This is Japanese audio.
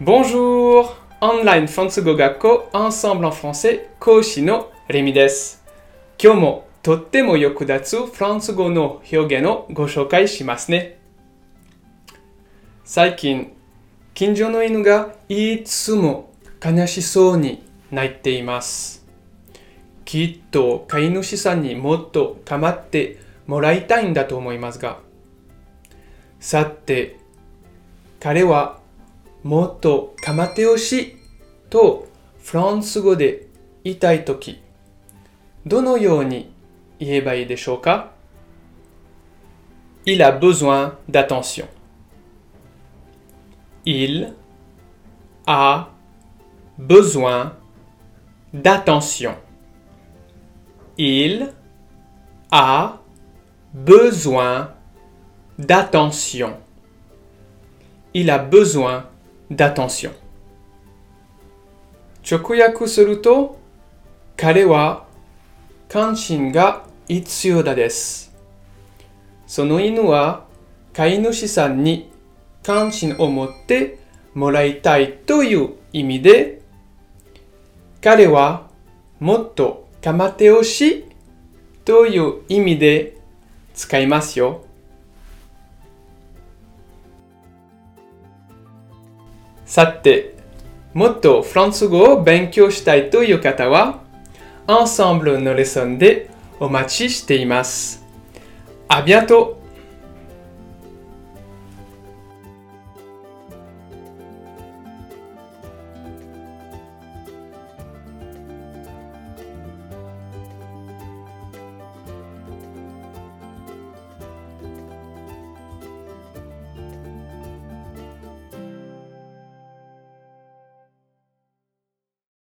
Bonjour! Online フランス語学校 Ensemble en français 講師のレミです。今日もとっても役立つフランス語の表現をご紹介しますね。最近、近所の犬がいつも悲しそうに泣いています。きっと飼い主さんにもっと構ってもらいたいんだと思いますが、さて、彼はもっと構ってほしいとフランス語で言いたいとき、どのように言えばいいでしょうか Il a besoin d'attention. Il a besoin d'attention. Il a besoin d'attention. Il a besoin d'attention. 直訳すると、彼は関心が必要だです。その犬は飼い主さんに関心を持ってもらいたいという意味で、彼はもっと構ってほしいという意味で使いますよ。さて、もっとフランス語を勉強したいという方は、Ensemble のレッスンでお待ちしています。ありがとう